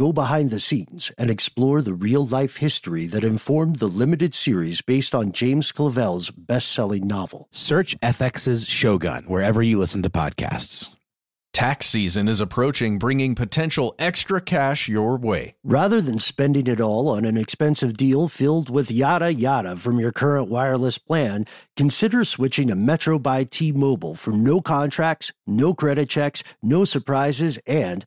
go behind the scenes, and explore the real life history that informed the limited series based on James Clavell's best selling novel. Search FX's Shogun wherever you listen to podcasts. Tax season is approaching, bringing potential extra cash your way. Rather than spending it all on an expensive deal filled with yada yada from your current wireless plan, consider switching to Metro by T Mobile for no contracts, no credit checks, no surprises, and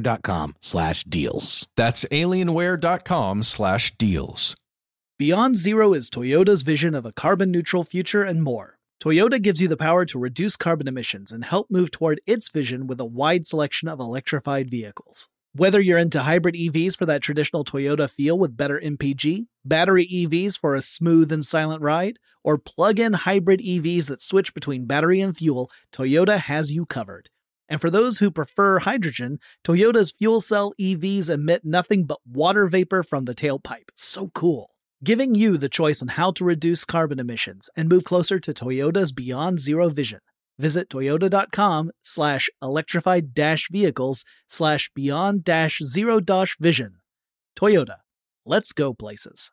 alienware.com slash deals. That's alienware.com slash deals. Beyond Zero is Toyota's vision of a carbon neutral future and more. Toyota gives you the power to reduce carbon emissions and help move toward its vision with a wide selection of electrified vehicles. Whether you're into hybrid EVs for that traditional Toyota feel with better MPG, battery EVs for a smooth and silent ride, or plug in hybrid EVs that switch between battery and fuel, Toyota has you covered. And for those who prefer hydrogen, Toyota's fuel cell EVs emit nothing but water vapor from the tailpipe. So cool. Giving you the choice on how to reduce carbon emissions and move closer to Toyota's Beyond Zero vision. Visit toyota.com slash electrified dash vehicles slash beyond dash zero dash vision. Toyota. Let's go places.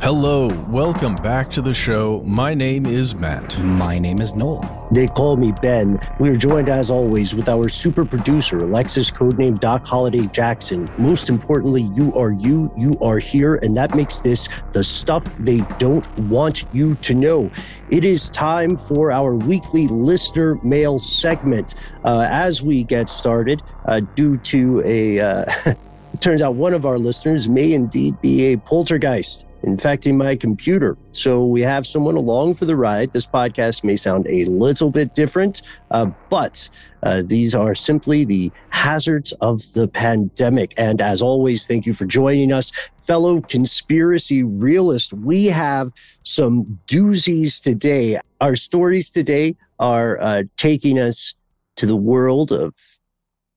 Hello, welcome back to the show. My name is Matt. My name is Noel. They call me Ben. We are joined, as always, with our super producer, Alexis, codename Doc Holliday Jackson. Most importantly, you are you, you are here, and that makes this the stuff they don't want you to know. It is time for our weekly listener mail segment. Uh, as we get started, uh, due to a, uh, it turns out one of our listeners may indeed be a poltergeist infecting my computer. So we have someone along for the ride. This podcast may sound a little bit different, uh, but uh, these are simply the hazards of the pandemic. And as always, thank you for joining us, fellow conspiracy realist. We have some doozies today. Our stories today are uh, taking us to the world of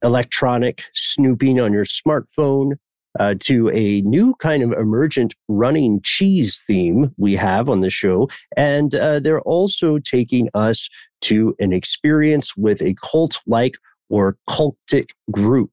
electronic snooping on your smartphone, uh, to a new kind of emergent running cheese theme we have on the show. And uh, they're also taking us to an experience with a cult like or cultic group.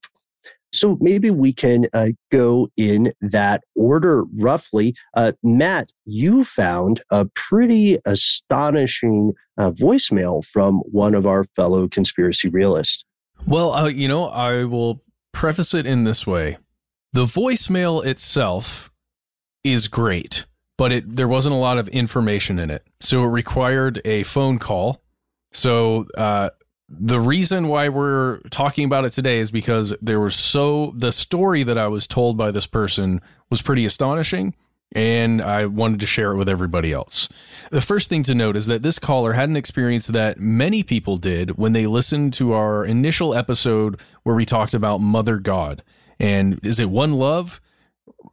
So maybe we can uh, go in that order roughly. Uh, Matt, you found a pretty astonishing uh, voicemail from one of our fellow conspiracy realists. Well, uh, you know, I will preface it in this way. The voicemail itself is great, but it there wasn't a lot of information in it. So it required a phone call. So uh, the reason why we're talking about it today is because there was so the story that I was told by this person was pretty astonishing and I wanted to share it with everybody else. The first thing to note is that this caller had an experience that many people did when they listened to our initial episode where we talked about Mother God. And is it One Love?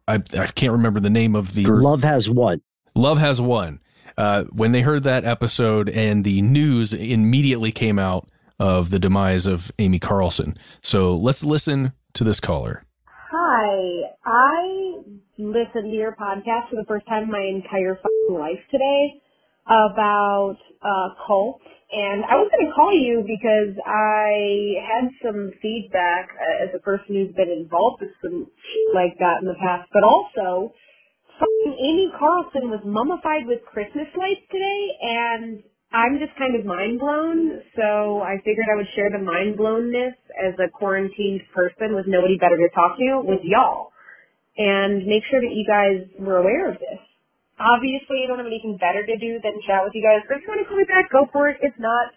I, I can't remember the name of the. Love has won. Love has won. Uh, when they heard that episode and the news immediately came out of the demise of Amy Carlson. So let's listen to this caller. Hi, I listened to your podcast for the first time in my entire fucking life today about uh, cults, and I was going to call you because I had some feedback uh, as a person who's been involved with some like that in the past, but also Amy Carlson was mummified with Christmas lights today, and I'm just kind of mind blown. So I figured I would share the mind blownness as a quarantined person with nobody better to talk to with y'all, and make sure that you guys were aware of this. Obviously, I don't have anything better to do than chat with you guys. But if you want to call me back, go for it. If not,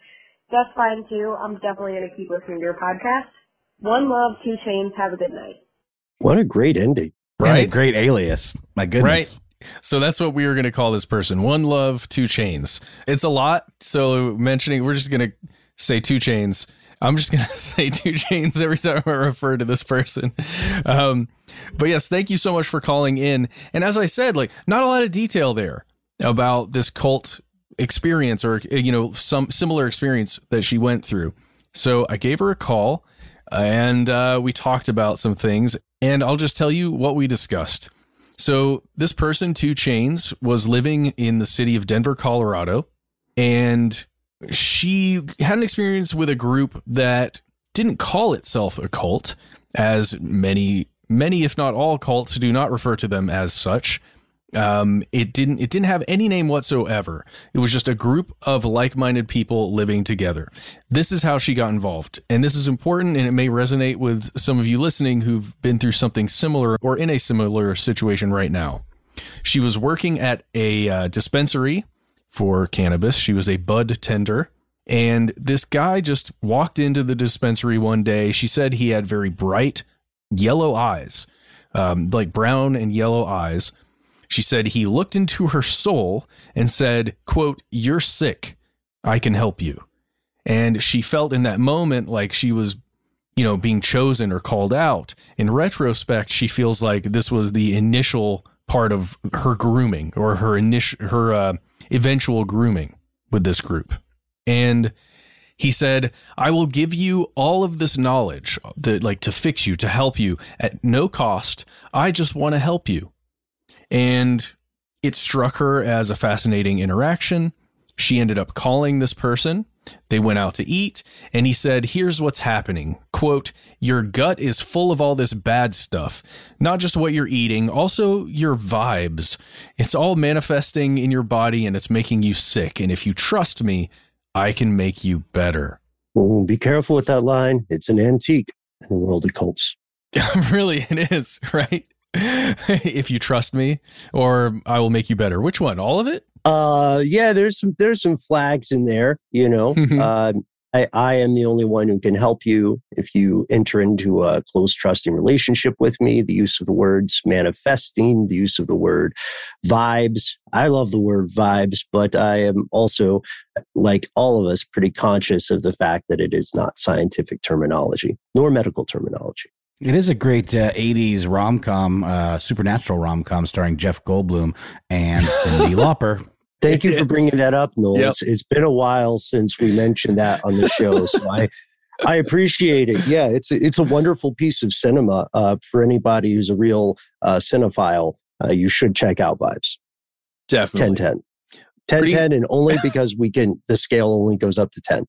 that's fine too. I'm definitely going to keep listening to your podcast. One love, two chains. Have a good night. What a great ending. Right. a great alias. My goodness. Right. So that's what we were going to call this person. One love, two chains. It's a lot. So mentioning, we're just going to say two chains. I'm just to say two chains every time I refer to this person. Um, but yes, thank you so much for calling in. And as I said, like not a lot of detail there about this cult experience or, you know, some similar experience that she went through. So I gave her a call and uh, we talked about some things. And I'll just tell you what we discussed. So this person, Two Chains, was living in the city of Denver, Colorado, and she had an experience with a group that didn't call itself a cult, as many, many, if not all cults do not refer to them as such. Um, it didn't it didn't have any name whatsoever. It was just a group of like-minded people living together. This is how she got involved. And this is important and it may resonate with some of you listening who've been through something similar or in a similar situation right now. She was working at a uh, dispensary for cannabis. She was a bud tender. And this guy just walked into the dispensary one day. She said he had very bright yellow eyes, um, like brown and yellow eyes she said he looked into her soul and said, quote, You're sick. I can help you. And she felt in that moment like she was, you know, being chosen or called out. In retrospect, she feels like this was the initial part of her grooming or her initial, her uh, eventual grooming with this group. And he said, I will give you all of this knowledge that like to fix you, to help you at no cost. I just want to help you. And it struck her as a fascinating interaction. She ended up calling this person. They went out to eat, and he said, Here's what's happening. Quote, Your gut is full of all this bad stuff. Not just what you're eating, also your vibes. It's all manifesting in your body and it's making you sick. And if you trust me, I can make you better. Well, be careful with that line. It's an antique in the world of cults. really, it is, right? if you trust me, or I will make you better. Which one? All of it? Uh, yeah. There's some there's some flags in there. You know, uh, I I am the only one who can help you if you enter into a close trusting relationship with me. The use of the words manifesting, the use of the word vibes. I love the word vibes, but I am also, like all of us, pretty conscious of the fact that it is not scientific terminology nor medical terminology. It is a great uh, 80s rom com, uh, supernatural rom com starring Jeff Goldblum and Cyndi Lauper. Thank you for bringing that up, Noel. Yep. It's, it's been a while since we mentioned that on the show. So I, I appreciate it. Yeah, it's, it's a wonderful piece of cinema uh, for anybody who's a real uh, cinephile. Uh, you should check out Vibes. Definitely. 10 10. 10 Pretty- 10, and only because we can, the scale only goes up to 10.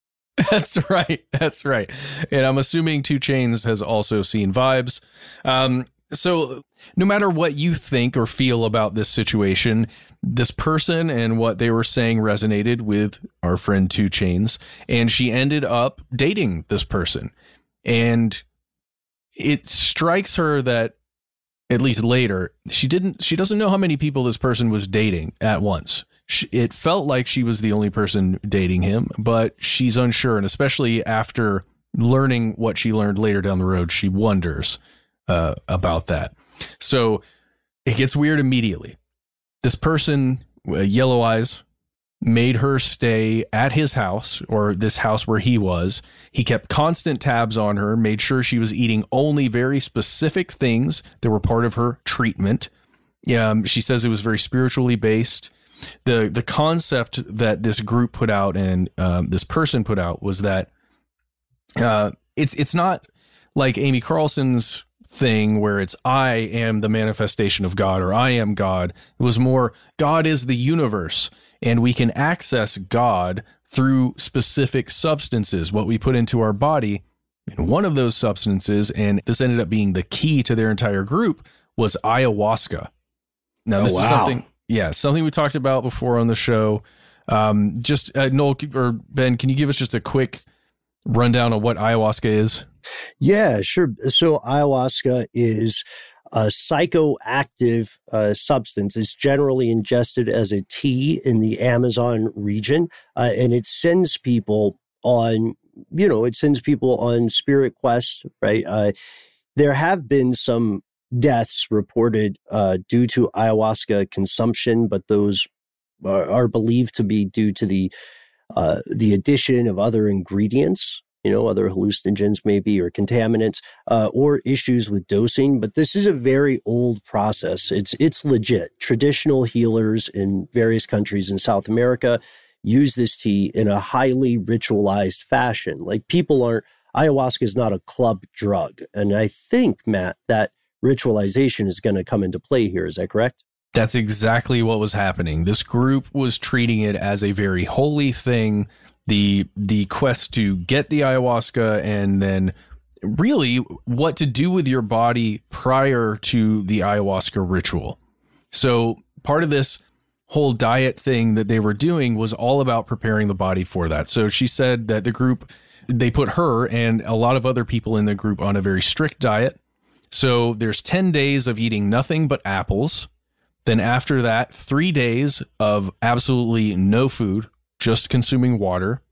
That's right. That's right. And I'm assuming Two Chains has also seen vibes. Um, so no matter what you think or feel about this situation, this person and what they were saying resonated with our friend Two Chains, and she ended up dating this person. And it strikes her that at least later, she didn't she doesn't know how many people this person was dating at once it felt like she was the only person dating him, but she's unsure. And especially after learning what she learned later down the road, she wonders uh, about that. So it gets weird immediately. This person, uh, Yellow Eyes, made her stay at his house or this house where he was. He kept constant tabs on her, made sure she was eating only very specific things that were part of her treatment. Um, she says it was very spiritually based the the concept that this group put out and um, this person put out was that uh, it's it's not like Amy Carlson's thing where it's I am the manifestation of God or I am God. It was more God is the universe and we can access God through specific substances, what we put into our body. And one of those substances, and this ended up being the key to their entire group, was ayahuasca. Now, this Oh, wow. is something, yeah, something we talked about before on the show. Um, just uh, Noel or Ben, can you give us just a quick rundown of what ayahuasca is? Yeah, sure. So ayahuasca is a psychoactive uh, substance. It's generally ingested as a tea in the Amazon region, uh, and it sends people on, you know, it sends people on spirit quests, right? Uh, there have been some deaths reported uh, due to ayahuasca consumption, but those are, are believed to be due to the uh, the addition of other ingredients, you know, other hallucinogens maybe or contaminants, uh, or issues with dosing. But this is a very old process. It's it's legit. Traditional healers in various countries in South America use this tea in a highly ritualized fashion. Like people aren't ayahuasca is not a club drug, and I think Matt that ritualization is going to come into play here. Is that correct? That's exactly what was happening. This group was treating it as a very holy thing. The the quest to get the ayahuasca and then really what to do with your body prior to the ayahuasca ritual. So part of this whole diet thing that they were doing was all about preparing the body for that. So she said that the group they put her and a lot of other people in the group on a very strict diet. So there's 10 days of eating nothing but apples. Then after that, 3 days of absolutely no food, just consuming water.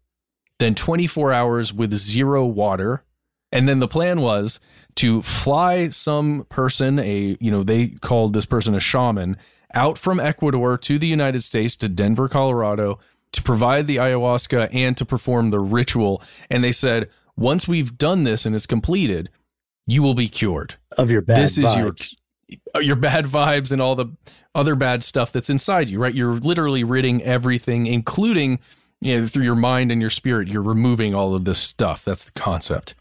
Then 24 hours with zero water. And then the plan was to fly some person, a you know, they called this person a shaman, out from Ecuador to the United States to Denver, Colorado, to provide the ayahuasca and to perform the ritual. And they said, once we've done this and it's completed, you will be cured. Of your bad this is your vibes. Your bad vibes and all the other bad stuff that's inside you, right? You're literally ridding everything, including you know, through your mind and your spirit. You're removing all of this stuff. That's the concept.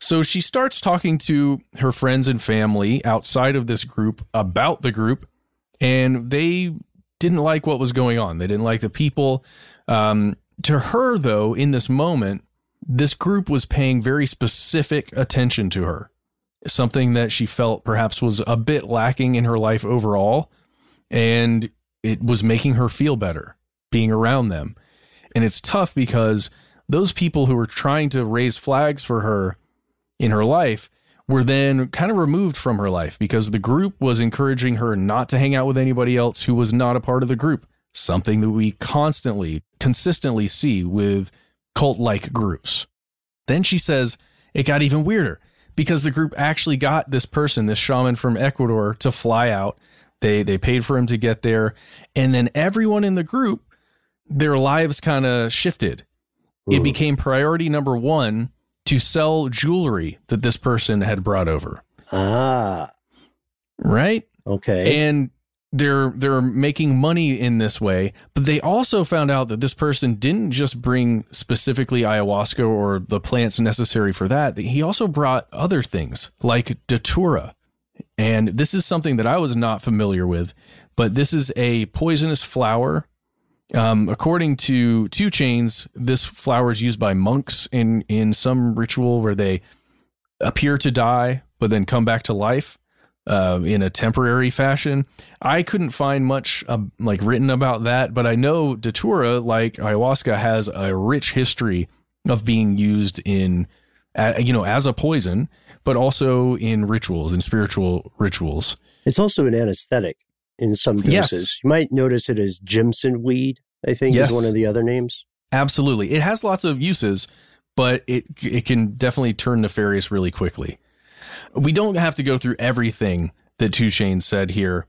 So she starts talking to her friends and family outside of this group about the group, and they didn't like what was going on. They didn't like the people. Um, to her, though, in this moment, this group was paying very specific attention to her, something that she felt perhaps was a bit lacking in her life overall. And it was making her feel better being around them. And it's tough because those people who were trying to raise flags for her in her life were then kind of removed from her life because the group was encouraging her not to hang out with anybody else who was not a part of the group. Something that we constantly, consistently see with cult like groups. Then she says it got even weirder because the group actually got this person, this shaman from Ecuador, to fly out. They they paid for him to get there, and then everyone in the group, their lives kind of shifted. It became priority number one to sell jewelry that this person had brought over, Ah, right? okay. and they're they're making money in this way but they also found out that this person didn't just bring specifically ayahuasca or the plants necessary for that. He also brought other things like datura. And this is something that i was not familiar with but this is a poisonous flower. Um, according to two chains this flower is used by monks in in some ritual where they appear to die but then come back to life uh, in a temporary fashion. I couldn't find much uh, like written about that, but I know Datura, like ayahuasca, has a rich history of being used in, uh, you know, as a poison, but also in rituals, in spiritual rituals. It's also an anesthetic in some Yes. doses. You might notice it as Jimson weed, I think Yes. is one of the other names. Absolutely, it has lots of uses, but it it can definitely turn nefarious really quickly. We don't have to go through everything that Two Chains said here,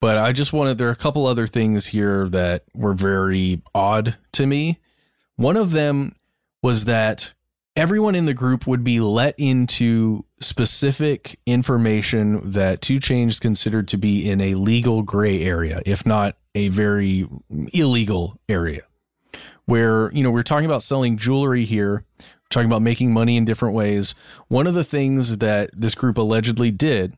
but I just wanted there are a couple other things here that were very odd to me. One of them was that everyone in the group would be let into specific information that Two Chains considered to be in a legal gray area, if not a very illegal area where you know we're talking about selling jewelry here talking about making money in different ways. One of the things that this group allegedly did,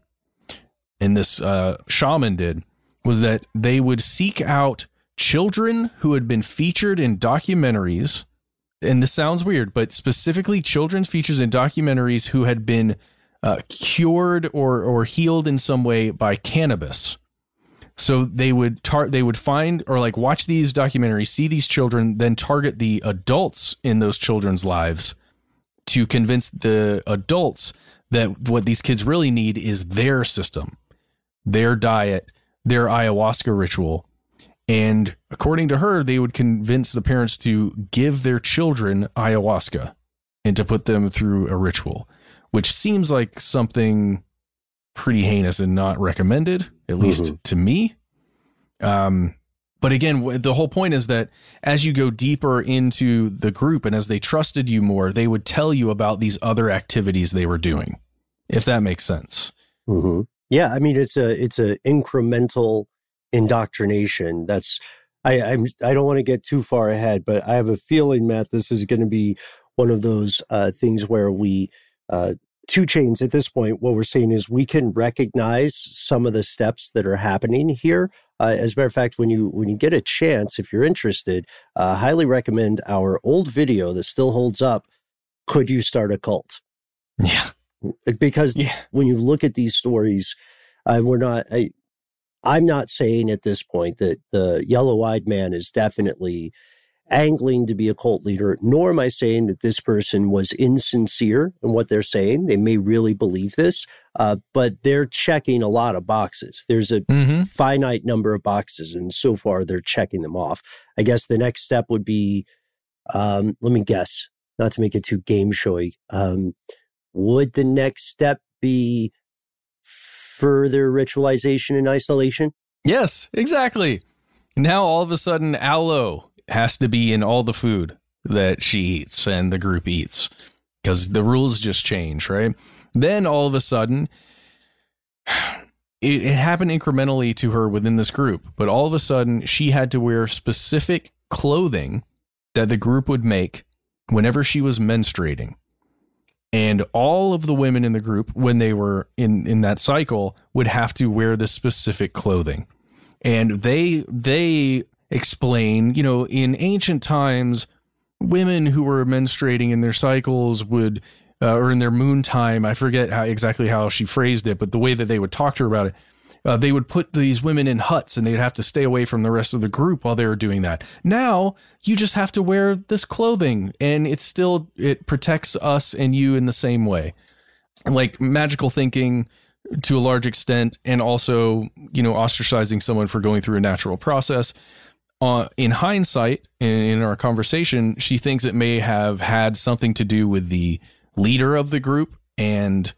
and this uh, shaman did, was that they would seek out children who had been featured in documentaries. And this sounds weird, but specifically children's features in documentaries who had been uh, cured or or healed in some way by cannabis. So they would tar- they would find or like watch these documentaries, see these children, then target the adults in those children's lives to convince the adults that what these kids really need is their system, their diet, their ayahuasca ritual. And according to her, they would convince the parents to give their children ayahuasca and to put them through a ritual, which seems like something pretty heinous and not recommended, at least Mhm. to me. Um, but again, the whole point is that as you go deeper into the group and as they trusted you more, they would tell you about these other activities they were doing, if that makes sense. hmm Yeah, I mean it's a it's a incremental indoctrination. That's I I'm I don't want to get too far ahead, but I have a feeling, Matt, this is going to be one of those uh, things where we uh, two chains at this point. What we're saying is we can recognize some of the steps that are happening here. Uh, as a matter of fact, when you when you get a chance, if you're interested, uh, highly recommend our old video that still holds up. Could you start a cult? Yeah. Because Yeah. when you look at these stories, uh, we're not. I, I'm not saying at this point that the yellow-eyed man is definitely angling to be a cult leader, nor am I saying that this person was insincere in what they're saying. They may really believe this, uh, but they're checking a lot of boxes. There's a Mm-hmm. finite number of boxes, and so far they're checking them off. I guess the next step would be, um, let me guess, not to make it too game showy. Um, would the next step be further ritualization and isolation? Yes, exactly. Now all of a sudden, aloe has to be in all the food that she eats and the group eats because the rules just change, right? Then all of a sudden, it, it happened incrementally to her within this group, but all of a sudden, she had to wear specific clothing that the group would make whenever she was menstruating. And all of the women in the group, when they were in, in that cycle, would have to wear this specific clothing and they they explain you know in ancient times women who were menstruating in their cycles would uh, or in their moon time i forget how exactly how she phrased it but the way that they would talk to her about it uh, they would put these women in huts and they'd have to stay away from the rest of the group while they were doing that. Now you just have to wear this clothing and it still it protects us and you in the same way. Like magical thinking to a large extent and also you know ostracizing someone for going through a natural process uh, in hindsight in, in our conversation she thinks it may have had something to do with the leader of the group and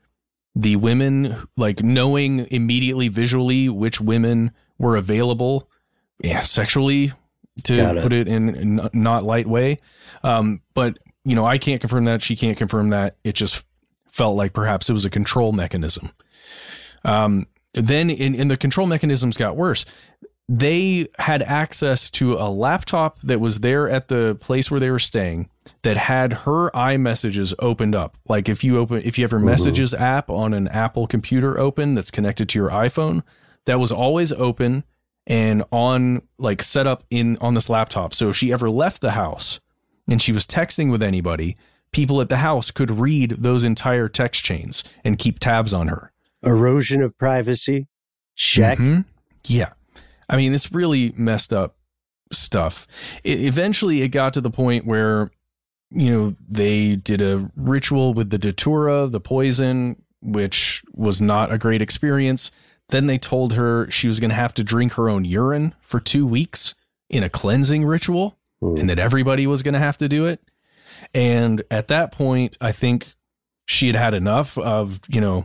the women like knowing immediately visually which women were available yeah sexually to Got put it in not light way. Um but you know i can't confirm that. She can't confirm that. It just felt like perhaps it was a control mechanism. Um, then in, in the control mechanisms got worse. They had access to a laptop that was there at the place where they were staying that had her iMessages opened up. Like if you open if you have your messages app on an Apple computer open that's connected to your iPhone, that was always open and on like set up in on this laptop. So if she ever left the house and she was texting with anybody, people at the house could read those entire text chains and keep tabs on her. Erosion of privacy? Check. Mhm. Yeah. I mean, it's really messed up stuff. It, eventually, it got to the point where, you know, they did a ritual with the datura, the poison, which was not a great experience. Then they told her she was going to have to drink her own urine for two weeks in a cleansing ritual Hmm. and that everybody was going to have to do it. And at that point, I think she had had enough of, you know,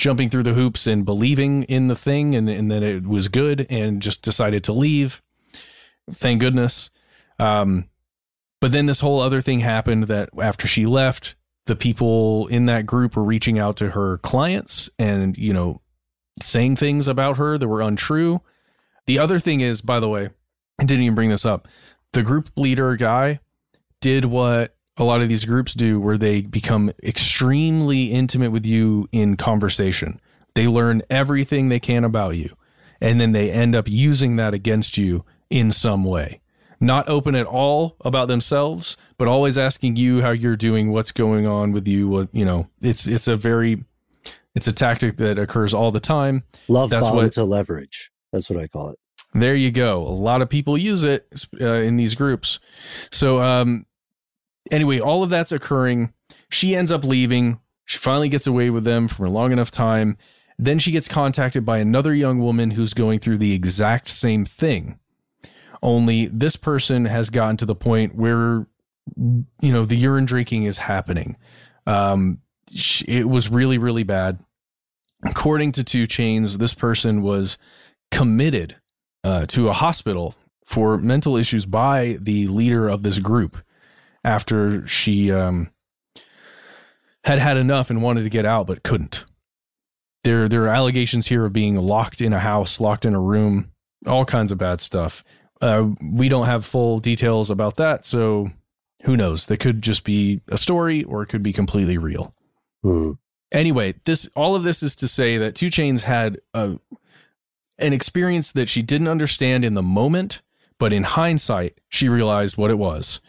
jumping through the hoops and believing in the thing and, and that it was good and just decided to leave. Thank goodness. Um, but then this whole other thing happened that after she left, the people in that group were reaching out to her clients and, you know, saying things about her that were untrue. The other thing is, by the way, I didn't even bring this up. The group leader guy did what a lot of these groups do where they become extremely intimate with you in conversation. They learn everything they can about you, and then they end up using that against you in some way. Not open at all about themselves, but always asking you how you're doing, what's going on with you. What you know, it's it's a very it's a tactic that occurs all the time. Love That's bomb what- to leverage. That's what I call it. There you go. A lot of people use it uh, in these groups. So, um, anyway, all of that's occurring. She ends up leaving. She finally gets away with them for a long enough time. Then she gets contacted by another young woman who's going through the exact same thing. Only this person has gotten to the point where, you know, the urine drinking is happening. Um, sh- it was really, really bad. According to Two Chains, this person was committed uh, to a hospital for mental issues by the leader of this group after she um, had had enough and wanted to get out but couldn't. There, there are allegations here of being locked in a house, locked in a room, all kinds of bad stuff. Uh, we don't have full details about that, so who knows? That could just be a story, or it could be completely real Hmm. anyway, this all of this is to say that Two Chains had a an experience that she didn't understand in the moment, but in hindsight, she realized what it was.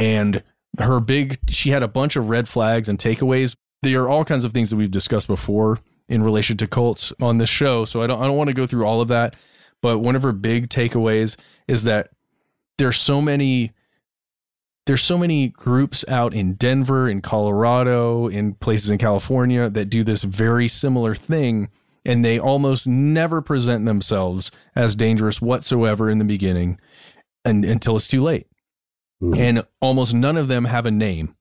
And her big she had a bunch of red flags and takeaways. There are all kinds of things that we've discussed before in relation to cults on this show, so I don't I don't want to go through all of that, but one of her big takeaways is that there's so many there's so many groups out in Denver, in Colorado, in places in California that do this very similar thing, and they almost never present themselves as dangerous whatsoever in the beginning and, until it's too late. Mhm. And almost none of them have a name,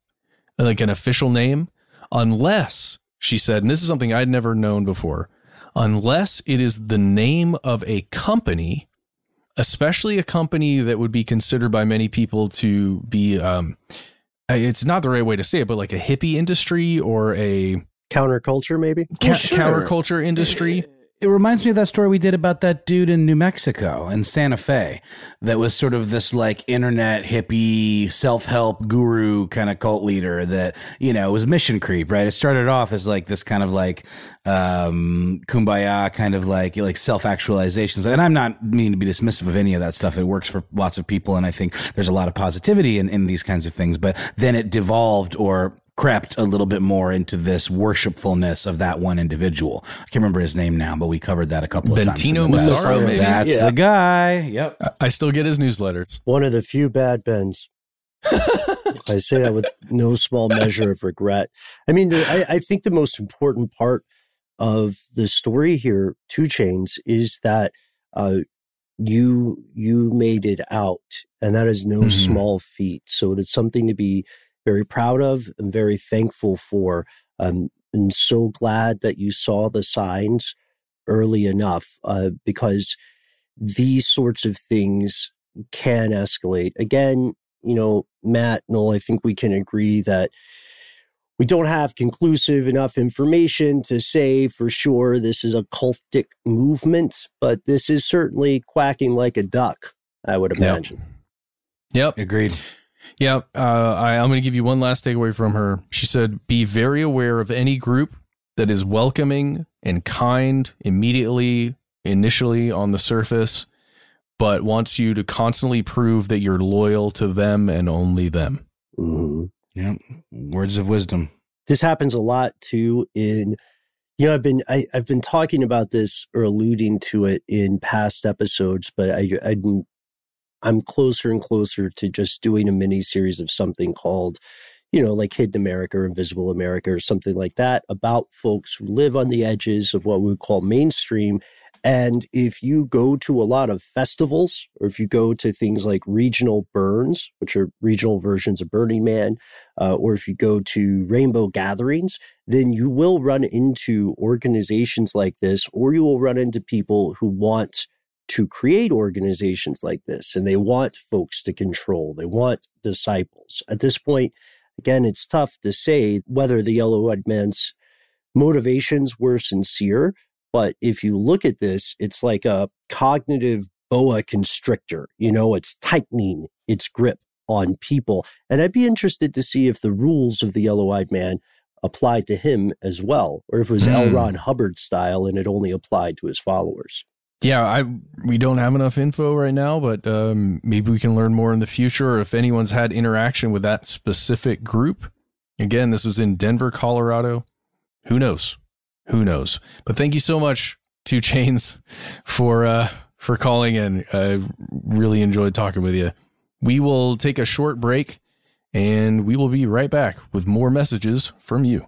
like an official name, unless, she said, and this is something I'd never known before, unless it is the name of a company especially a company that would be considered by many people to be um it's not the right way to say it but like a hippie industry or a Counterculture, maybe? ca- Well, sure. counterculture industry It reminds me of that story we did about that dude in New Mexico in Santa Fe that was sort of this like internet hippie self-help guru kind of cult leader that, you know, was mission creep, right? It started off as like this kind of like um kumbaya kind of like like self-actualizations. And I'm not meaning to be dismissive of any of that stuff. It works for lots of people and I think there's a lot of positivity in, in these kinds of things, but then it devolved or crept a little bit more into this worshipfulness of that one individual. I can't remember his name now, but we covered that a couple of times. in Bentinho. Massaro, maybe? That's Yeah. the guy. Yep. I- I still get his newsletters One of the few bad Bens. I say that with no small measure of regret. I mean, the, I, I think the most important part of the story here, Two Chains, is that uh, you you made it out, and that is no Mhm. small feat. So it's something to be very proud of and very thankful for. Um, and so glad that you saw the signs early enough, uh, because these sorts of things can escalate. Again, you know, Matt, Noel, I think we can agree that we don't have conclusive enough information to say for sure this is a cultic movement, but this is certainly quacking like a duck, I would imagine. yep Agreed. Yeah, uh, I, I'm going to give you one last takeaway from her. She said, "Be very aware of any group that is welcoming and kind immediately, initially on the surface, but wants you to constantly prove that you're loyal to them and only them." Mhm. Yep. Words of wisdom. This happens a lot too in you know, I've been I, I've been talking about this or alluding to it in past episodes, but I I'm I'm closer and closer to just doing a mini series of something called, you know, like Hidden America or Invisible America or something like that about folks who live on the edges of what we would call mainstream. And if you go to a lot of festivals, or if you go to things like regional burns, which are regional versions of Burning Man, uh, or if you go to rainbow gatherings, then you will run into organizations like this, or you will run into people who want to create organizations like this and they want folks to control, they want disciples. At this point, again, it's tough to say whether the Yellowhead Man's motivations were sincere. But if you look at this, it's like a cognitive boa constrictor. You know, it's tightening its grip on people. And I'd be interested to see if the rules of the yellow eyed man applied to him as well, or if it was mm. L. Ron Hubbard style and it only applied to his followers. Yeah, I we don't have enough info right now, but um, maybe we can learn more in the future. If anyone's had interaction with that specific group, again, this was in Denver, Colorado. Who knows? Who knows? But thank you so much, Two Chains, for uh, for calling in. I really enjoyed talking with you. We will take a short break, and we will be right back with more messages from you.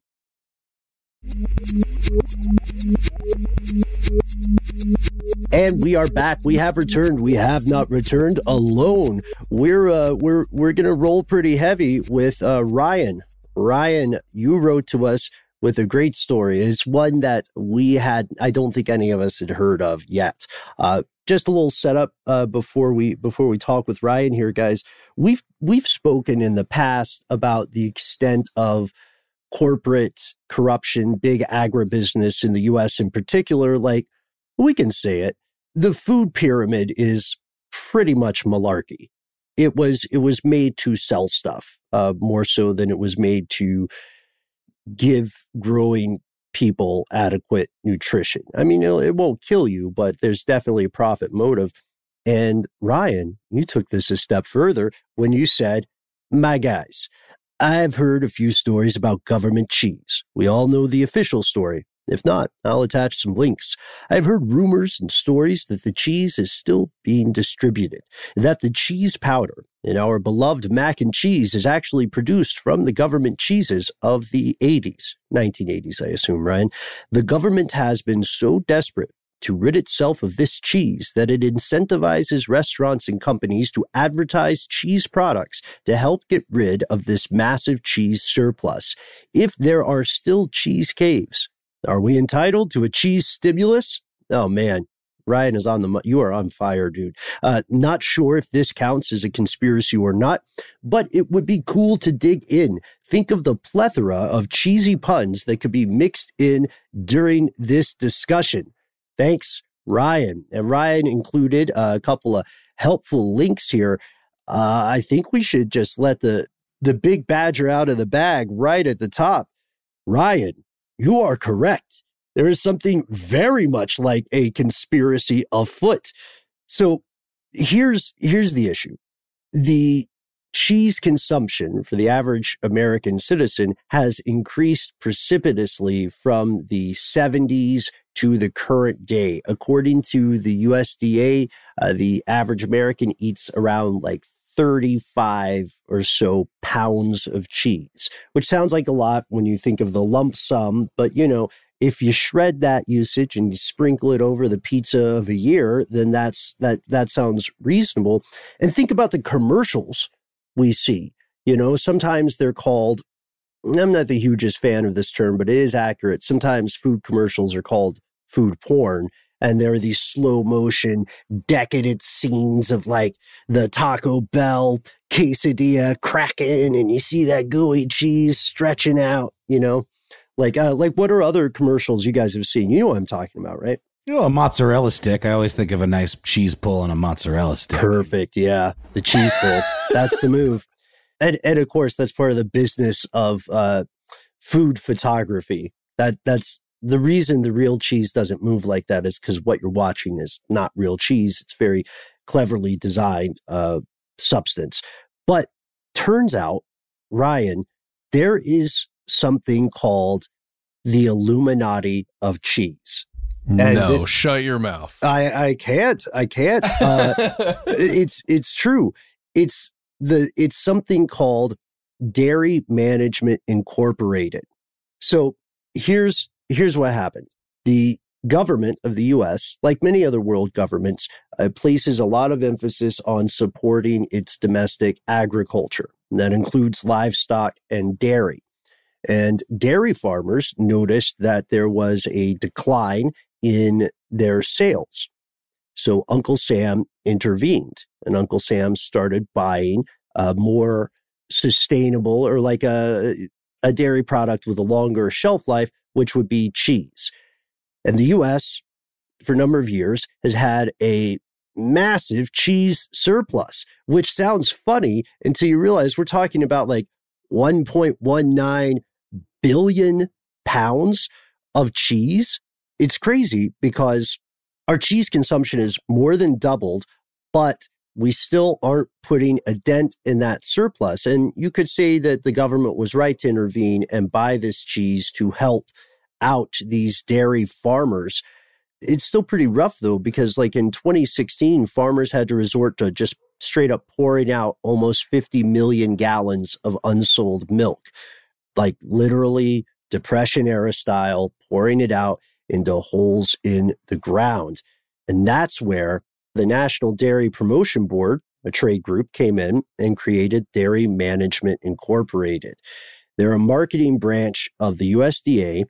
And we are back. We have returned. We have not returned alone. We're uh, we're we're gonna roll pretty heavy with uh, Ryan. Ryan, you wrote to us with a great story. It's one that we had. I don't think any of us had heard of yet. Uh, just a little setup uh, before we before we talk with Ryan here, guys. We've we've spoken in the past about the extent of corporate corruption, big agribusiness in the US in particular, like we can say it, the food pyramid is pretty much malarkey. It was it was made to sell stuff uh, more so than it was made to give growing people adequate nutrition. I mean, it won't kill you, but there's definitely a profit motive. And Ryan, you took this a step further when you said, "My guys, I've heard a few stories about government cheese. We all know the official story. If not, I'll attach some links. I've heard rumors and stories that the cheese is still being distributed, that the cheese powder in our beloved mac and cheese is actually produced from the government cheeses of the 80s, 1980s, I assume, Ryan. The government has been so desperate to rid itself of this cheese that it incentivizes restaurants and companies to advertise cheese products to help get rid of this massive cheese surplus. If there are still cheese caves, are we entitled to a cheese stimulus? Oh man, Ryan is on the, you are on fire, dude. Uh, not sure if this counts as a conspiracy or not, but it would be cool to dig in. Think of the plethora of cheesy puns that could be mixed in during this discussion. Thanks, Ryan. And Ryan included a couple of helpful links here. Uh, I think we should just let the the big badger out of the bag right at the top. Ryan, you are correct. There is something very much like a conspiracy afoot. So here's here's the issue. The cheese consumption for the average American citizen has increased precipitously from the 70s to the current day. According to the USDA, uh, the average American eats around like 35 or so pounds of cheese, which sounds like a lot when you think of the lump sum, but you know, if you shred that usage and you sprinkle it over the pizza of a year, then that's that that sounds reasonable. And think about the commercials we see. You know, sometimes they're called I'm not the hugest fan of this term, but it is accurate. Sometimes food commercials are called food porn. And there are these slow motion, decadent scenes of like the Taco Bell quesadilla cracking, and you see that gooey cheese stretching out, you know? Like, uh, like what are other commercials you guys have seen? You know what I'm talking about, right? You know, a mozzarella stick. I always think of a nice cheese pull on a mozzarella stick. Perfect. Yeah. The cheese pull. that's the move. And, and of course, that's part of the business of uh, food photography. That that's the reason the real cheese doesn't move like that is because what you're watching is not real cheese. It's very cleverly designed uh, substance. But turns out, Ryan, there is something called the Illuminati of cheese. And no, this, shut your mouth. I, I can't. I can't. Uh, it's it's true. It's the it's something called Dairy Management Incorporated. So here's here's what happened. The government of the US, like many other world governments, uh, places a lot of emphasis on supporting its domestic agriculture. And that includes livestock and dairy. And dairy farmers noticed that there was a decline in their sales. So Uncle Sam intervened and Uncle Sam started buying a more sustainable or like a, a dairy product with a longer shelf life, which would be cheese. And the US, for a number of years, has had a massive cheese surplus, which sounds funny until you realize we're talking about like 1.19 billion pounds of cheese. It's crazy because our cheese consumption is more than doubled, but we still aren't putting a dent in that surplus. And you could say that the government was right to intervene and buy this cheese to help out these dairy farmers. It's still pretty rough though, because like in 2016, farmers had to resort to just straight up pouring out almost 50 million gallons of unsold milk like literally depression era style, pouring it out into holes in the ground. And that's where the National Dairy Promotion Board, a trade group, came in and created Dairy Management Incorporated. They're a marketing branch of the USDA,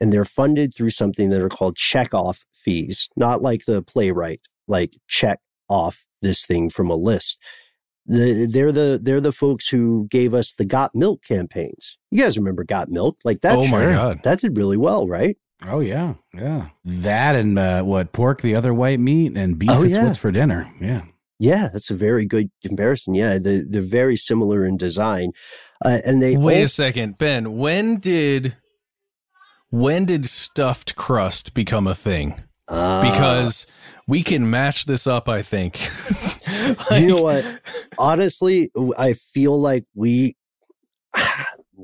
and they're funded through something that are called check-off fees, not like the playwright, like check off this thing from a list. The, they're the they're the folks who gave us the Got Milk campaigns. You guys remember Got Milk? Like that? Oh my god, that did really well, right? Oh yeah, yeah. That and uh, what pork, the other white meat, and beef. Oh, yeah. what's for dinner. Yeah, yeah. That's a very good comparison. Yeah, they, they're very similar in design. Uh, and they wait also- a second, Ben. When did when did stuffed crust become a thing? Uh, because we can match this up, I think. like, you know what? Honestly, I feel like we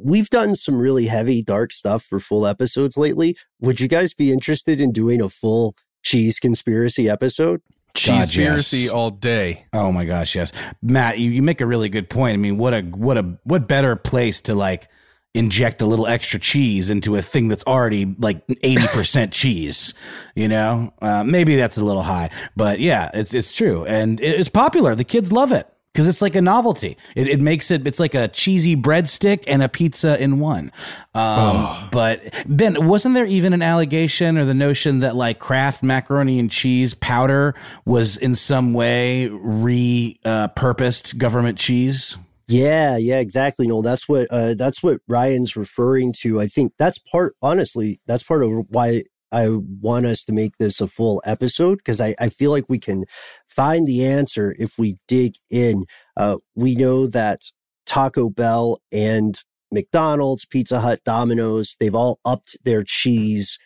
we've done some really heavy dark stuff for full episodes lately. Would you guys be interested in doing a full cheese conspiracy episode? Cheese conspiracy yes. all day. Oh my gosh, yes. Matt, you, you make a really good point. I mean, what a what a what better place to like inject a little extra cheese into a thing that's already like 80% cheese, you know? Uh, maybe that's a little high, but yeah, it's, it's true. And it's popular. The kids love it because it's like a novelty. It, it, makes it, it's like a cheesy breadstick and a pizza in one. Um, oh. But Ben, wasn't there even an allegation or the notion that like Kraft macaroni and cheese powder was in some way repurposed uh, government cheese? Yeah, yeah, exactly. No, that's what uh, that's what Ryan's referring to. I think that's part. Honestly, that's part of why I want us to make this a full episode because I, I feel like we can find the answer if we dig in. Uh, we know that Taco Bell and McDonald's, Pizza Hut, Domino's, they've all upped their cheese,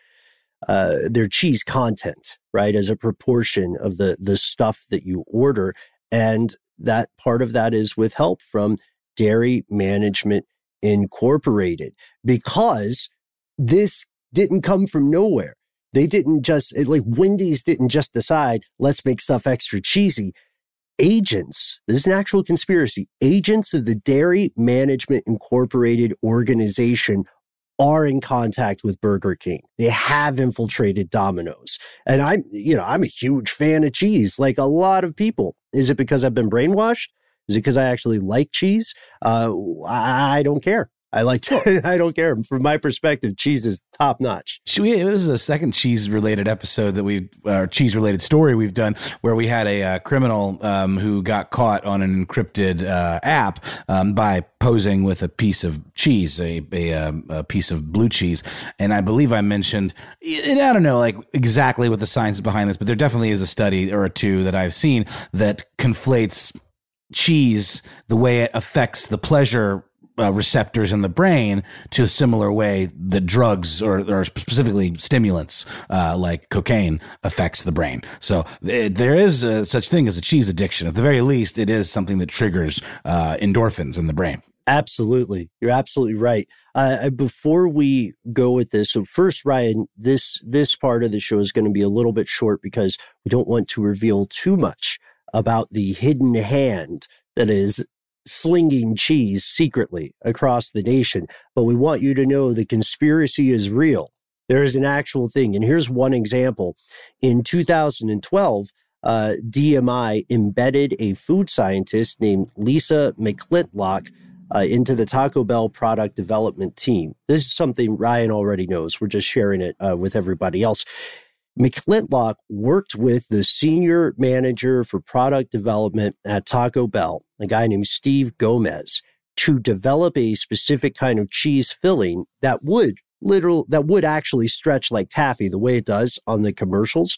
uh, their cheese content, right, as a proportion of the the stuff that you order, and that part of that is with help from Dairy Management Incorporated because this didn't come from nowhere. They didn't just like Wendy's didn't just decide let's make stuff extra cheesy agents, this is an actual conspiracy, agents of the Dairy Management Incorporated organization are in contact with Burger King. They have infiltrated Domino's. And I'm, you know, I'm a huge fan of cheese, like a lot of people. Is it because I've been brainwashed? Is it because I actually like cheese? Uh, I don't care. I like to, I don't care. From my perspective, cheese is top notch. We, this is a second cheese related episode that we, uh, cheese related story we've done where we had a uh, criminal um, who got caught on an encrypted uh, app um, by posing with a piece of cheese, a, a, um, a, piece of blue cheese. And I believe I mentioned, and I don't know like exactly what the science behind this, but there definitely is a study or two that I've seen that conflates cheese, the way it affects the pleasure uh, receptors in the brain to a similar way that drugs or, or specifically stimulants uh, like cocaine affects the brain. So it, there is a, such thing as a cheese addiction. At the very least, it is something that triggers uh, endorphins in the brain. Absolutely, you're absolutely right. Uh, before we go with this, so first, Ryan, this this part of the show is going to be a little bit short because we don't want to reveal too much about the hidden hand that is slinging cheese secretly across the nation. But we want you to know the conspiracy is real. There is an actual thing. And here's one example. In 2012, uh, DMI embedded a food scientist named Lisa McClintock uh, into the Taco Bell product development team. This is something Ryan already knows. We're just sharing it uh, with everybody else. McClintock worked with the senior manager for product development at Taco Bell, a guy named Steve Gomez, to develop a specific kind of cheese filling that would literal that would actually stretch like taffy the way it does on the commercials.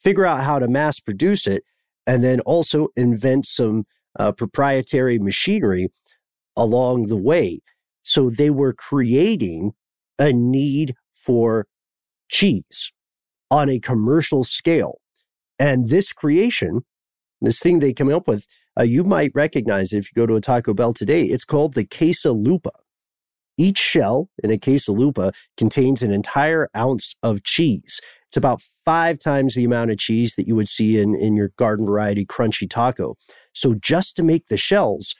Figure out how to mass produce it, and then also invent some uh, proprietary machinery along the way. So they were creating a need for cheese on a commercial scale. And this creation, this thing they came up with, uh, you might recognize it if you go to a Taco Bell today. It's called the quesalupa. Each shell in a quesalupa contains an entire ounce of cheese. It's about five times the amount of cheese that you would see in, in your garden variety crunchy taco. So just to make the shells,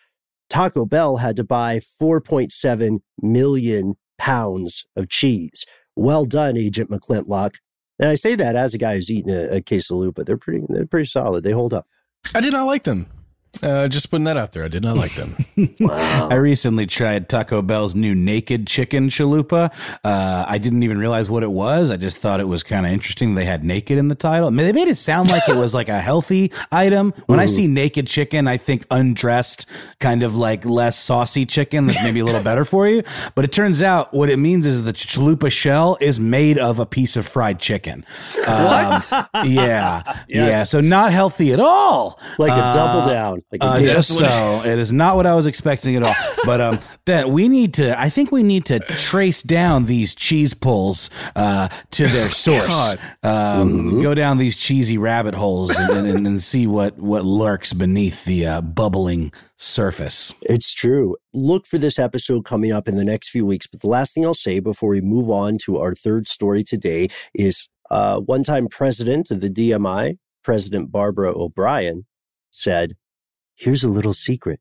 Taco Bell had to buy 4.7 million pounds of cheese. Well done, Agent McClintock. And I say that as a guy who's eaten a, a quesalupa. They're pretty, they're pretty solid. They hold up. I did not like them. Uh, just putting that out there. I did not like them. wow. I recently tried Taco Bell's new naked chicken chalupa. Uh, I didn't even realize what it was. I just thought it was kind of interesting. They had naked in the title. I mean, they made it sound like it was like a healthy item. When Ooh. I see naked chicken, I think undressed, kind of like less saucy chicken that's maybe a little better for you. But it turns out what it means is the chalupa shell is made of a piece of fried chicken. Um, yeah. Yes. Yeah. So not healthy at all. Like a double uh, down. Like uh, just so it is not what I was expecting at all. But um, Ben, we need to. I think we need to trace down these cheese pulls uh, to their source. Um, mm-hmm. Go down these cheesy rabbit holes and, and, and see what what lurks beneath the uh, bubbling surface. It's true. Look for this episode coming up in the next few weeks. But the last thing I'll say before we move on to our third story today is uh, one time president of the DMI, President Barbara O'Brien, said, Here's a little secret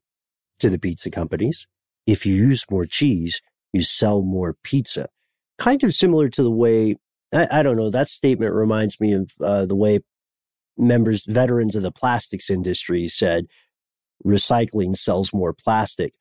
to the pizza companies. If you use more cheese, you sell more pizza. Kind of similar to the way, I, I don't know, that statement reminds me of uh, the way members, veterans of the plastics industry said recycling sells more plastic.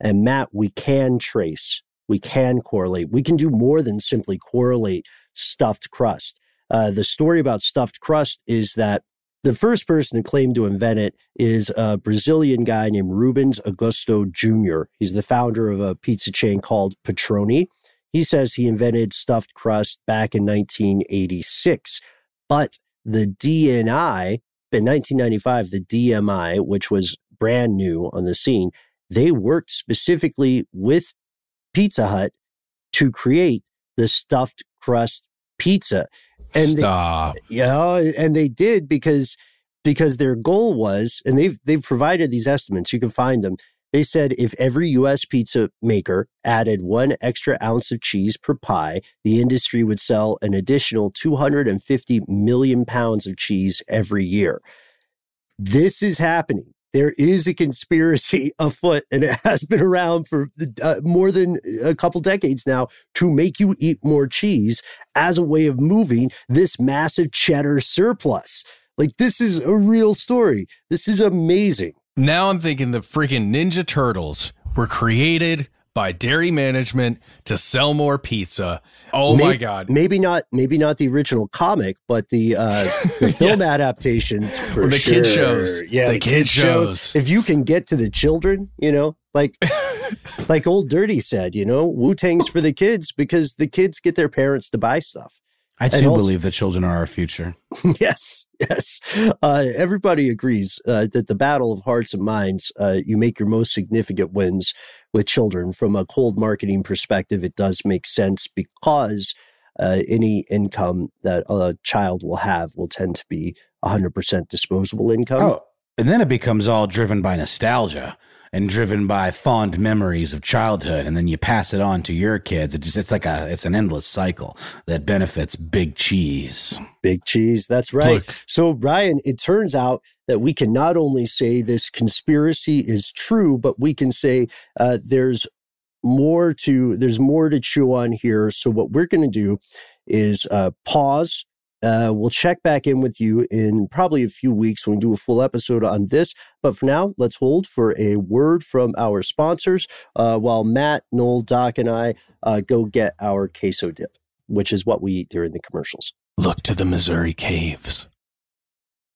And Matt, we can trace, we can correlate, we can do more than simply correlate stuffed crust. Uh, the story about stuffed crust is that the first person to claim to invent it is a Brazilian guy named Rubens Augusto Jr. He's the founder of a pizza chain called Patroni. He says he invented stuffed crust back in 1986, but the DNI in 1995, the DMI, which was brand new on the scene, they worked specifically with Pizza Hut to create the stuffed crust pizza. And Stop. They, yeah, and they did because because their goal was, and they've they've provided these estimates. You can find them. They said if every U.S. pizza maker added one extra ounce of cheese per pie, the industry would sell an additional 250 million pounds of cheese every year. This is happening. There is a conspiracy afoot, and it has been around for uh, more than a couple decades now to make you eat more cheese as a way of moving this massive cheddar surplus. Like, this is a real story. This is amazing. Now I'm thinking the freaking Ninja Turtles were created by dairy management to sell more pizza. Oh maybe, my god. Maybe not maybe not the original comic, but the uh the film yes. adaptations for the sure. kid shows. Yeah, the, the kid, kid shows. shows. If you can get to the children, you know, like like old dirty said, you know, Wu-Tang's for the kids because the kids get their parents to buy stuff. I too also, believe that children are our future. yes, yes. Uh, everybody agrees uh, that the battle of hearts and minds, uh, you make your most significant wins with children. From a cold marketing perspective, it does make sense because uh, any income that a child will have will tend to be 100% disposable income. Oh, and then it becomes all driven by nostalgia and driven by fond memories of childhood. And then you pass it on to your kids. It just it's like a it's an endless cycle that benefits big cheese. Big cheese that's right. Look. so brian it turns out that we can not only say this conspiracy is true but we can say uh, there's more to there's more to chew on here. So what we're going to do is uh, pause uh, we'll check back in with you in probably a few weeks when we do a full episode on this. But for now, let's hold for a word from our sponsors uh, while Matt, Noel, Doc, and I uh, go get our queso dip, which is what we eat during the commercials. Look to the Missouri caves.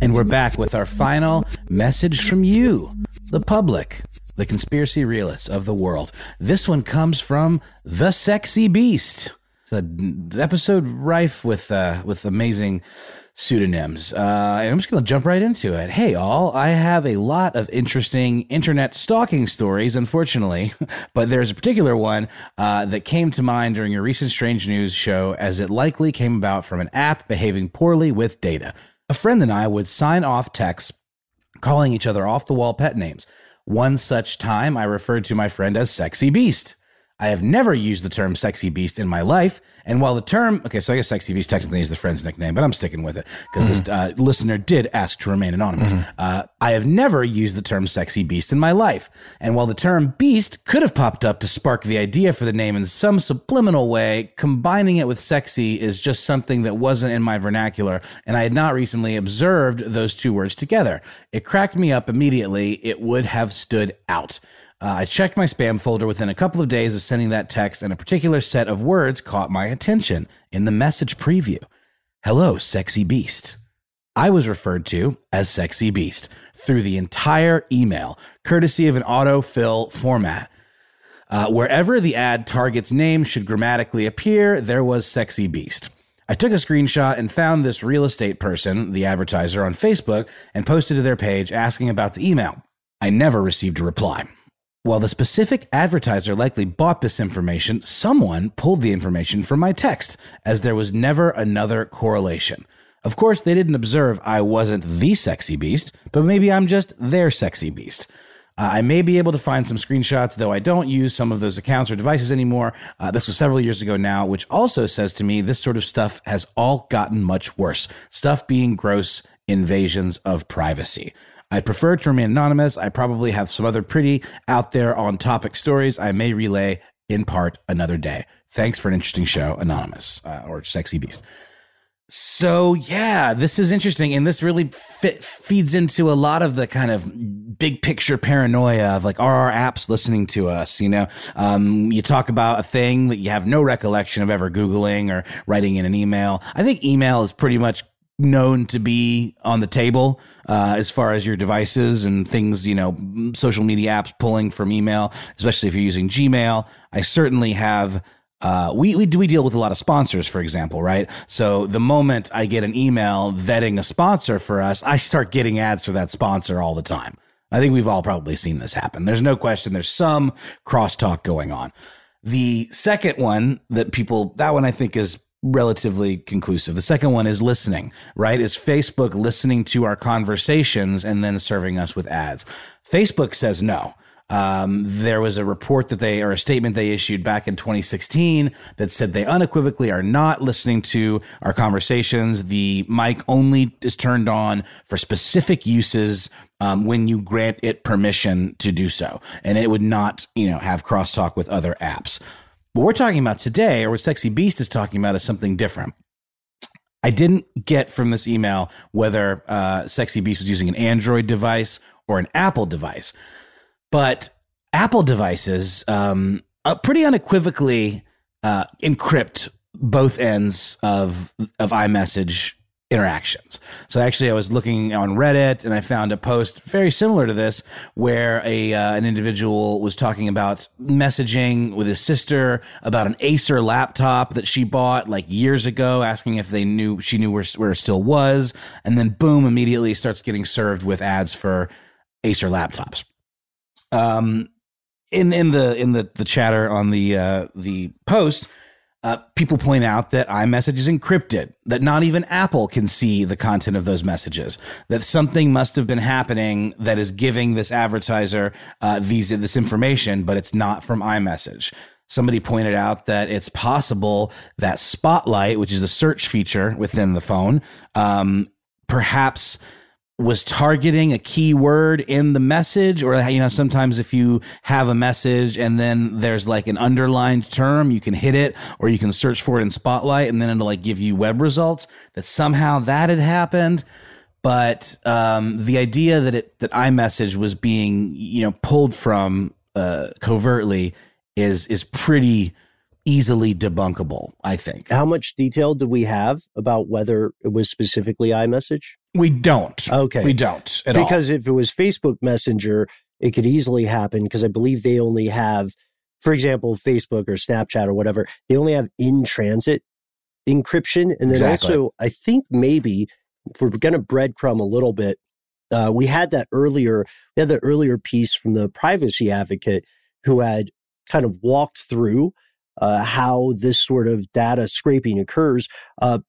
And we're back with our final message from you, the public, the conspiracy realists of the world. This one comes from the Sexy Beast. It's an episode rife with uh, with amazing pseudonyms. Uh, and I'm just going to jump right into it. Hey, all, I have a lot of interesting internet stalking stories, unfortunately, but there's a particular one uh, that came to mind during a recent Strange News show as it likely came about from an app behaving poorly with data. A friend and I would sign off texts calling each other off the wall pet names. One such time, I referred to my friend as Sexy Beast. I have never used the term sexy beast in my life. And while the term, okay, so I guess sexy beast technically is the friend's nickname, but I'm sticking with it because mm-hmm. this uh, listener did ask to remain anonymous. Mm-hmm. Uh, I have never used the term sexy beast in my life. And while the term beast could have popped up to spark the idea for the name in some subliminal way, combining it with sexy is just something that wasn't in my vernacular. And I had not recently observed those two words together. It cracked me up immediately. It would have stood out. Uh, I checked my spam folder within a couple of days of sending that text, and a particular set of words caught my attention in the message preview. Hello, sexy beast. I was referred to as Sexy Beast through the entire email, courtesy of an autofill format. Uh, wherever the ad target's name should grammatically appear, there was Sexy Beast. I took a screenshot and found this real estate person, the advertiser, on Facebook and posted to their page asking about the email. I never received a reply. While the specific advertiser likely bought this information, someone pulled the information from my text, as there was never another correlation. Of course, they didn't observe I wasn't the sexy beast, but maybe I'm just their sexy beast. Uh, I may be able to find some screenshots, though I don't use some of those accounts or devices anymore. Uh, this was several years ago now, which also says to me this sort of stuff has all gotten much worse. Stuff being gross invasions of privacy. I prefer to remain anonymous. I probably have some other pretty out there on topic stories I may relay in part another day. Thanks for an interesting show, Anonymous uh, or Sexy Beast. So yeah, this is interesting, and this really fit, feeds into a lot of the kind of big picture paranoia of like, are our apps listening to us? You know, um, you talk about a thing that you have no recollection of ever googling or writing in an email. I think email is pretty much known to be on the table uh, as far as your devices and things, you know, social media apps pulling from email, especially if you're using Gmail. I certainly have. Uh, we, we do we deal with a lot of sponsors, for example, right? So the moment I get an email vetting a sponsor for us, I start getting ads for that sponsor all the time. I think we've all probably seen this happen. There's no question. There's some crosstalk going on. The second one that people, that one I think is relatively conclusive. The second one is listening, right? Is Facebook listening to our conversations and then serving us with ads? Facebook says no. Um, there was a report that they, or a statement they issued back in 2016 that said they unequivocally are not listening to our conversations. The mic only is turned on for specific uses um, when you grant it permission to do so, and it would not, you know, have crosstalk with other apps. What we're talking about today, or what Sexy Beast is talking about, is something different. I didn't get from this email whether uh, Sexy Beast was using an Android device or an Apple device, but Apple devices um, uh, pretty unequivocally uh, encrypt both ends of of iMessage interactions. So actually, I was looking on Reddit and I found a post very similar to this, where a uh, an individual was talking about messaging with his sister about an Acer laptop that she bought like years ago, asking if they knew she knew where where it still was, and then boom, immediately starts getting served with ads for Acer laptops. Um, in in the in the the chatter on the uh, the post uh, people point out that iMessage is encrypted, that not even Apple can see the content of those messages, that something must have been happening that is giving this advertiser uh, these this information, but it's not from iMessage. Somebody pointed out that it's possible that Spotlight, which is a search feature within the phone, um, perhaps was targeting a keyword in the message or you know sometimes if you have a message and then there's like an underlined term you can hit it or you can search for it in spotlight and then it'll like give you web results that somehow that had happened. But um, the idea that it that iMessage was being you know pulled from uh, covertly is is pretty easily debunkable i think. How much detail do we have about whether it was specifically iMessage We don't. Okay. We don't at because all. if it was Facebook Messenger, it could easily happen because I believe they only have, for example, Facebook or Snapchat or whatever, they only have in transit encryption. And then Exactly. also, I think maybe if we're going to breadcrumb a little bit, uh, we had that earlier, we had the earlier piece from the privacy advocate who had kind of walked through uh, how this sort of data scraping occurs. Uh,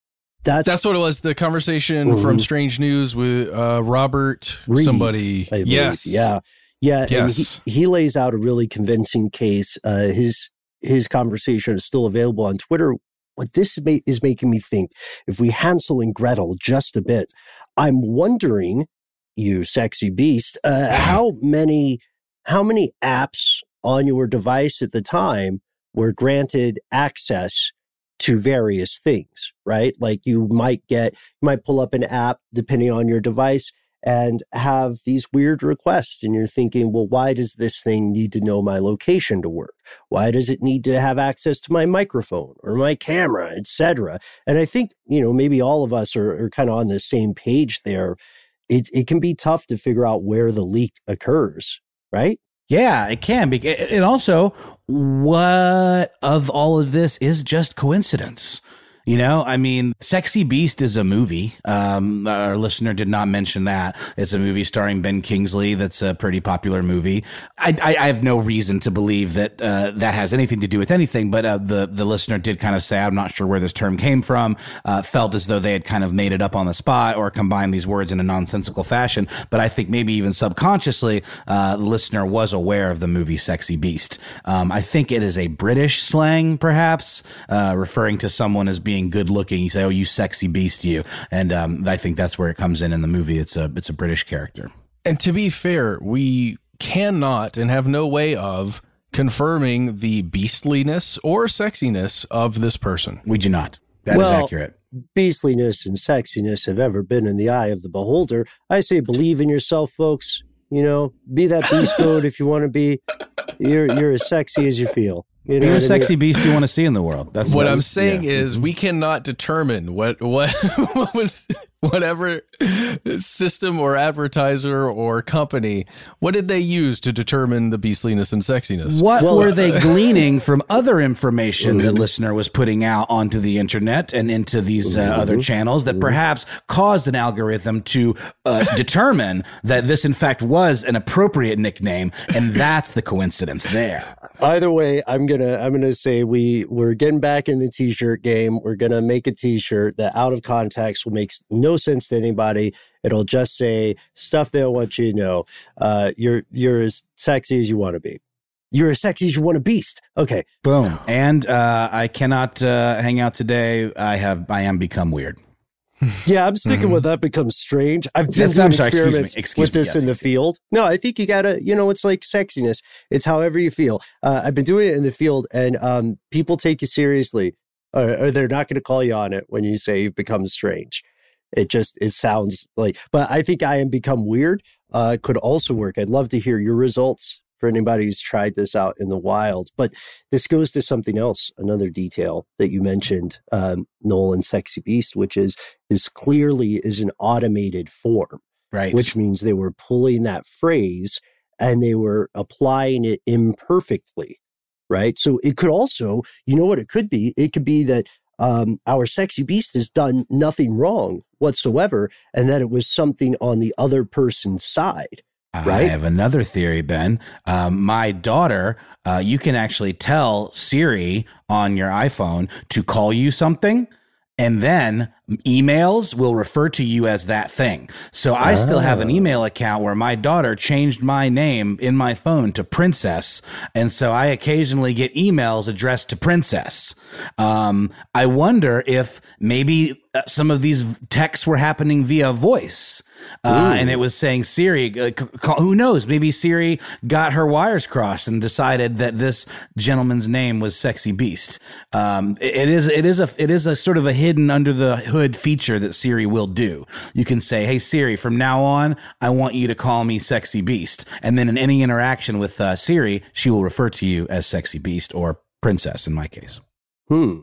that's That's what it was. The conversation from Mhm. Strange News with uh, Robert Reeve, somebody. Yes. Yeah. Yeah. And he, Yes. he lays out a really convincing case. Uh, his his conversation is still available on Twitter. What this is making me think, if we Hansel and Gretel just a bit, I'm wondering, you sexy beast, uh, how many how many apps on your device at the time were granted access to various things, right? Like you might get, you might pull up an app depending on your device and have these weird requests. And you're thinking, well, why does this thing need to know my location to work? Why does it need to have access to my microphone or my camera, etc.? And I think, you know, maybe all of us are, are kind of on the same page there. It, it can be tough to figure out where the leak occurs, right? Yeah, it can be. And also, what of all of this is just coincidence? You know, I mean, Sexy Beast is a movie. Um, our listener did not mention that. It's a movie starring Ben Kingsley. That's a pretty popular movie. I, I, I have no reason to believe that uh, that has anything to do with anything. But uh, the the listener did kind of say, "I'm not sure where this term came from." Uh, felt as though they had kind of made it up on the spot or combined these words in a nonsensical fashion. But I think maybe even subconsciously, uh, the listener was aware of the movie Sexy Beast. Um, I think it is a British slang, perhaps, uh, referring to someone as being good looking. You say, "Oh, you sexy beast, you," and um, I think that's where it comes in in the movie. It's a it's a British character. And to be fair, we cannot and have no way of confirming the beastliness or sexiness of this person. We do not. That is Well, accurate. Beastliness and sexiness have ever been in the eye of the beholder. I say, believe in yourself, folks. You know, be that beast mode if you want to be. You're you're as sexy as you feel. You know Be what a I mean? sexy beast you want to see in the world. That's what that's- I'm saying yeah. is we mm-hmm. cannot determine what what what was whatever system or advertiser or company what did they use to determine the beastliness and sexiness. What Well, were uh, they gleaning from other information the listener was putting out onto the internet and into these uh, other channels that perhaps caused an algorithm to uh, determine that this, in fact, was an appropriate nickname, and that's the coincidence there. Either way, I'm gonna I'm gonna say we we're getting back in the t-shirt game. We're gonna make a t-shirt that out of context will make no sense to anybody. It'll just say stuff they don't want you to know. Uh, you're you're as sexy as you want to be. You're as sexy as you want to beast. Okay. Boom. And uh, I cannot uh, hang out today. I have I am become weird. Yeah, I'm sticking with that becomes strange. I've been Yes, doing I'm sorry, excuse me, experiments excuse with me, this yes, in the yes, yes. field. No, I think you gotta, you know, it's like sexiness. It's however you feel. Uh, I've been doing it in the field, and um, people take you seriously, or, or they're not going to call you on it when you say you've become strange. It just it sounds like, but I think I am become weird. Uh, could also work. I'd love to hear your results for anybody who's tried this out in the wild. But this goes to something else, another detail that you mentioned, um, Noel and Sexy Beast, which is this clearly is an automated form, Right. which means they were pulling that phrase and they were applying it imperfectly, right? So it could also, you know what it could be? It could be that um, our sexy beast has done nothing wrong whatsoever, and that it was something on the other person's side. Right? I have another theory, Ben. Um, my daughter, uh, you can actually tell Siri on your iPhone to call you something. And then emails will refer to you as that thing. So I still have an Ah. email account where my daughter changed my name in my phone to Princess. And so I occasionally get emails addressed to Princess. Um, I wonder if maybe uh, some of these texts were happening via voice. Uh, and it was saying Siri, uh, call, who knows? Maybe Siri got her wires crossed and decided that this gentleman's name was Sexy Beast. Um, it- it is, it is a, it is a sort of a hidden under the hood feature that Siri will do. You can say, Hey Siri, from now on, I want you to call me Sexy Beast. And then in any interaction with uh, Siri, she will refer to you as Sexy Beast or Princess in my case. Hmm.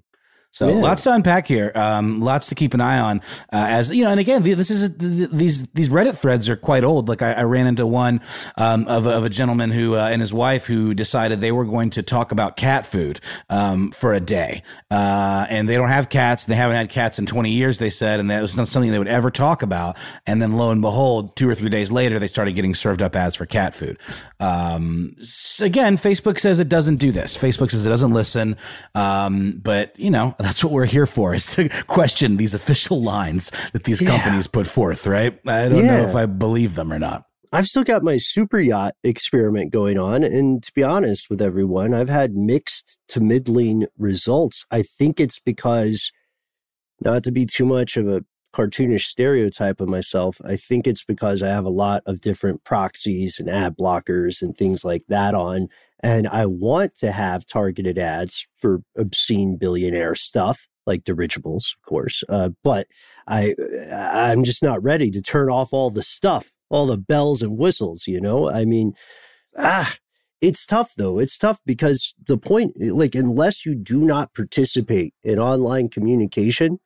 So yeah. lots to unpack here. Um, lots to keep an eye on. Uh, as you know, and again, this is these these Reddit threads are quite old. Like I, I ran into one um, of, of a gentleman who uh, and his wife who decided they were going to talk about cat food um, for a day, uh, and they don't have cats. They haven't had cats in twenty years. They said, and that was not something they would ever talk about. And then lo and behold, two or three days later, they started getting served up ads for cat food. Um, so again, Facebook says it doesn't do this. Facebook says it doesn't listen. Um, but you know that's what we're here for is to question these official lines that these yeah. companies put forth, right? I don't yeah. know if I believe them or not. I've still got my super yacht experiment going on. And to be honest with everyone, I've had mixed to middling results. I think it's because, not to be too much of a cartoonish stereotype of myself, I think it's because I have a lot of different proxies and ad blockers and things like that on. And I want to have targeted ads for obscene billionaire stuff like dirigibles, of course. Uh, but I, I'm just not ready to turn off all the stuff, all the bells and whistles, you know? I mean, ah, it's tough though. It's tough because the point, like, unless you do not participate in online communication,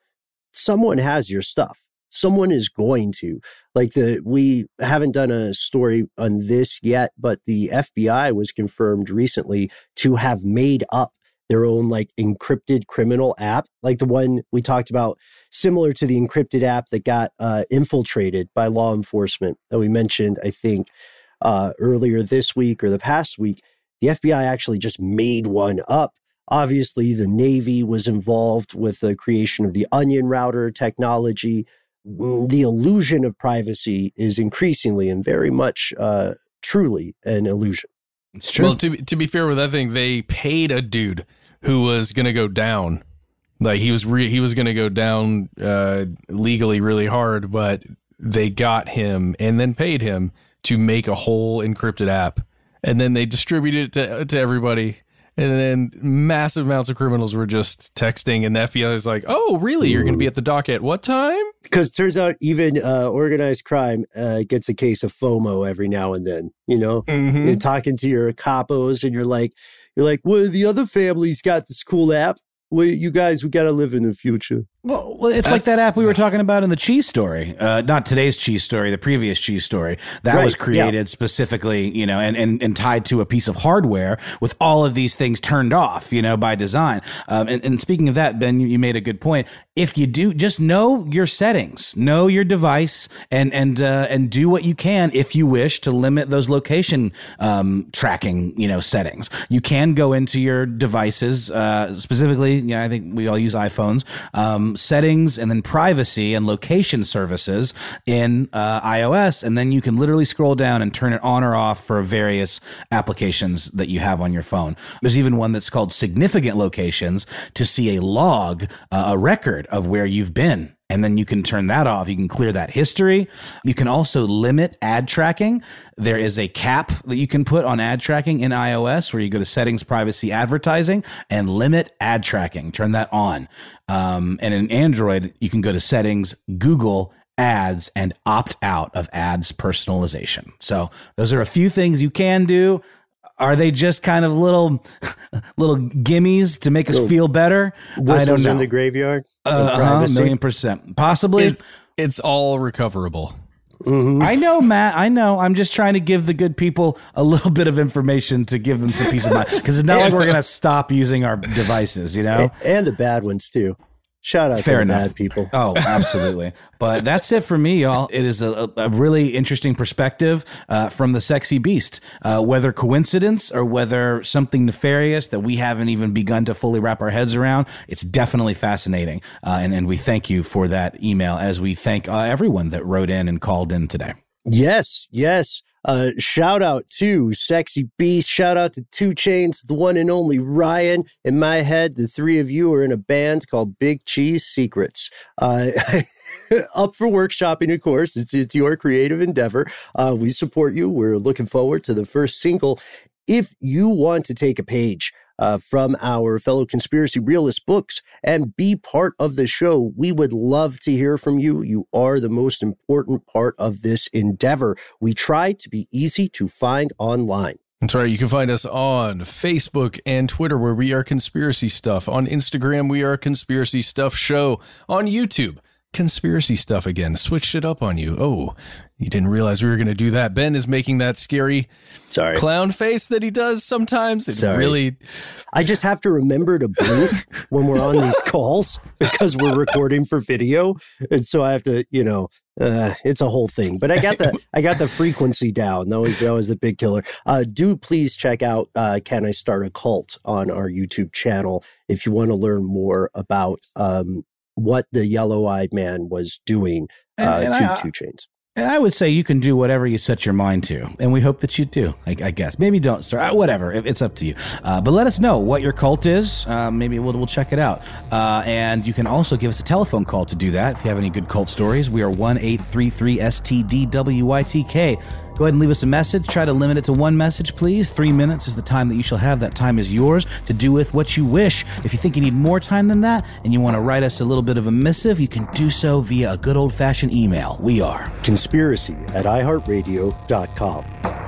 someone has your stuff someone is going to. Like the we haven't done a story on this yet but the FBI was confirmed recently to have made up their own like encrypted criminal app like the one we talked about similar to the encrypted app that got uh, infiltrated by law enforcement that we mentioned i think uh, earlier this week or the past week. The FBI actually just made one up. Obviously, the Navy was involved with the creation of the onion router technology the illusion of privacy is increasingly and very much uh, truly an illusion. It's true. Well, to, to be fair with that thing, they paid a dude who was going to go down. Like he was re- he was going to go down uh, legally really hard, but they got him and then paid him to make a whole encrypted app, and then they distributed it to to everybody and then massive amounts of criminals were just texting, and the FBI was like, "Oh, really? You're going to be at the dock at what time?" Because turns out even uh, organized crime uh, gets a case of FOMO every now and then. You know, mm-hmm. you're talking to your capos, and you're like, "You're like, well, the other families got this cool app. Well, you guys, we got to live in the future." Well, well it's That's, like that app we were talking about in the cheese story. Uh, not today's cheese story, the previous cheese story. That right, was created yeah. specifically, you know, and, and, and tied to a piece of hardware with all of these things turned off, you know, by design. Um, and, and speaking of that, Ben, you, you made a good point. If you do, just know your settings, know your device, and and uh, and do what you can if you wish to limit those location um, tracking, you know, settings. You can go into your devices, uh, specifically. You know, I think we all use iPhones. Um, settings and then privacy and location services in uh, iOS. And then you can literally scroll down and turn it on or off for various applications that you have on your phone. There's even one that's called significant locations to see a log, uh, a record of where you've been and then you can turn that off. You can clear that history. You can also limit ad tracking. There is a cap that you can put on ad tracking in iOS where you go to settings, privacy, advertising, and limit ad tracking. Turn that on. Um, and in Android, you can go to settings, Google, ads and opt out of ads personalization. So those are a few things you can do. Are they just kind of little little gimmies to make us little feel better? I don't know. in the graveyard. Uh, uh million percent, possibly. It, it's all recoverable. Mm-hmm. I know, Matt. I know. I'm just trying to give the good people a little bit of information to give them some peace of mind because it's not like we're going to stop using our devices, you know, and the bad ones too. Shout out Fair to enough. bad people. Oh, absolutely. but that's it for me, y'all. It is a, a really interesting perspective uh, from the sexy beast. Uh, whether coincidence or whether something nefarious that we haven't even begun to fully wrap our heads around, it's definitely fascinating. Uh, and, and we thank you for that email as we thank uh, everyone that wrote in and called in today. Yes, yes. Uh, shout out to Sexy Beast. Shout out to 2 Chains, the one and only Ryan. In my head, the three of you are in a band called Big Cheese Secrets. Uh, up for workshopping, of course. It's, it's your creative endeavor. Uh, we support you. We're looking forward to the first single. If you want to take a page uh, from our fellow conspiracy realist books and be part of the show. We would love to hear from you. You are the most important part of this endeavor. We try to be easy to find online. That's right. You can find us on Facebook and Twitter, where we are Conspiracy Stuff. On Instagram, we are Conspiracy Stuff Show. On YouTube, Conspiracy Stuff again. Switched it up on you. Oh, you didn't realize we were going to do that. Ben is making that scary Sorry. clown face that he does sometimes. It Sorry. really. I just have to remember to blink when we're on these calls because we're recording for video, and so I have to, you know, uh, it's a whole thing. But I got the I got the frequency down. That was that was the big killer. Uh, do please check out uh, "Can I Start a Cult" on our YouTube channel if you want to learn more about um, what the Yellow Eyed Man was doing uh, And- and to I- Two Chains. I would say you can do whatever you set your mind to, and we hope that you do. I, I guess maybe don't start. Uh, whatever, It- it's up to you. Uh, but let us know what your cult is. Uh, maybe we'll, we'll check it out. Uh, and you can also give us a telephone call to do that if you have any good cult stories. We are one eight three three STDWYTK. Go ahead and leave us a message. Try to limit it to one message, please. Three minutes is the time that you shall have. That time is yours to do with what you wish. If you think you need more time than that and you want to write us a little bit of a missive, you can do so via a good old fashioned email. We are Conspiracy at iHeartRadio.com.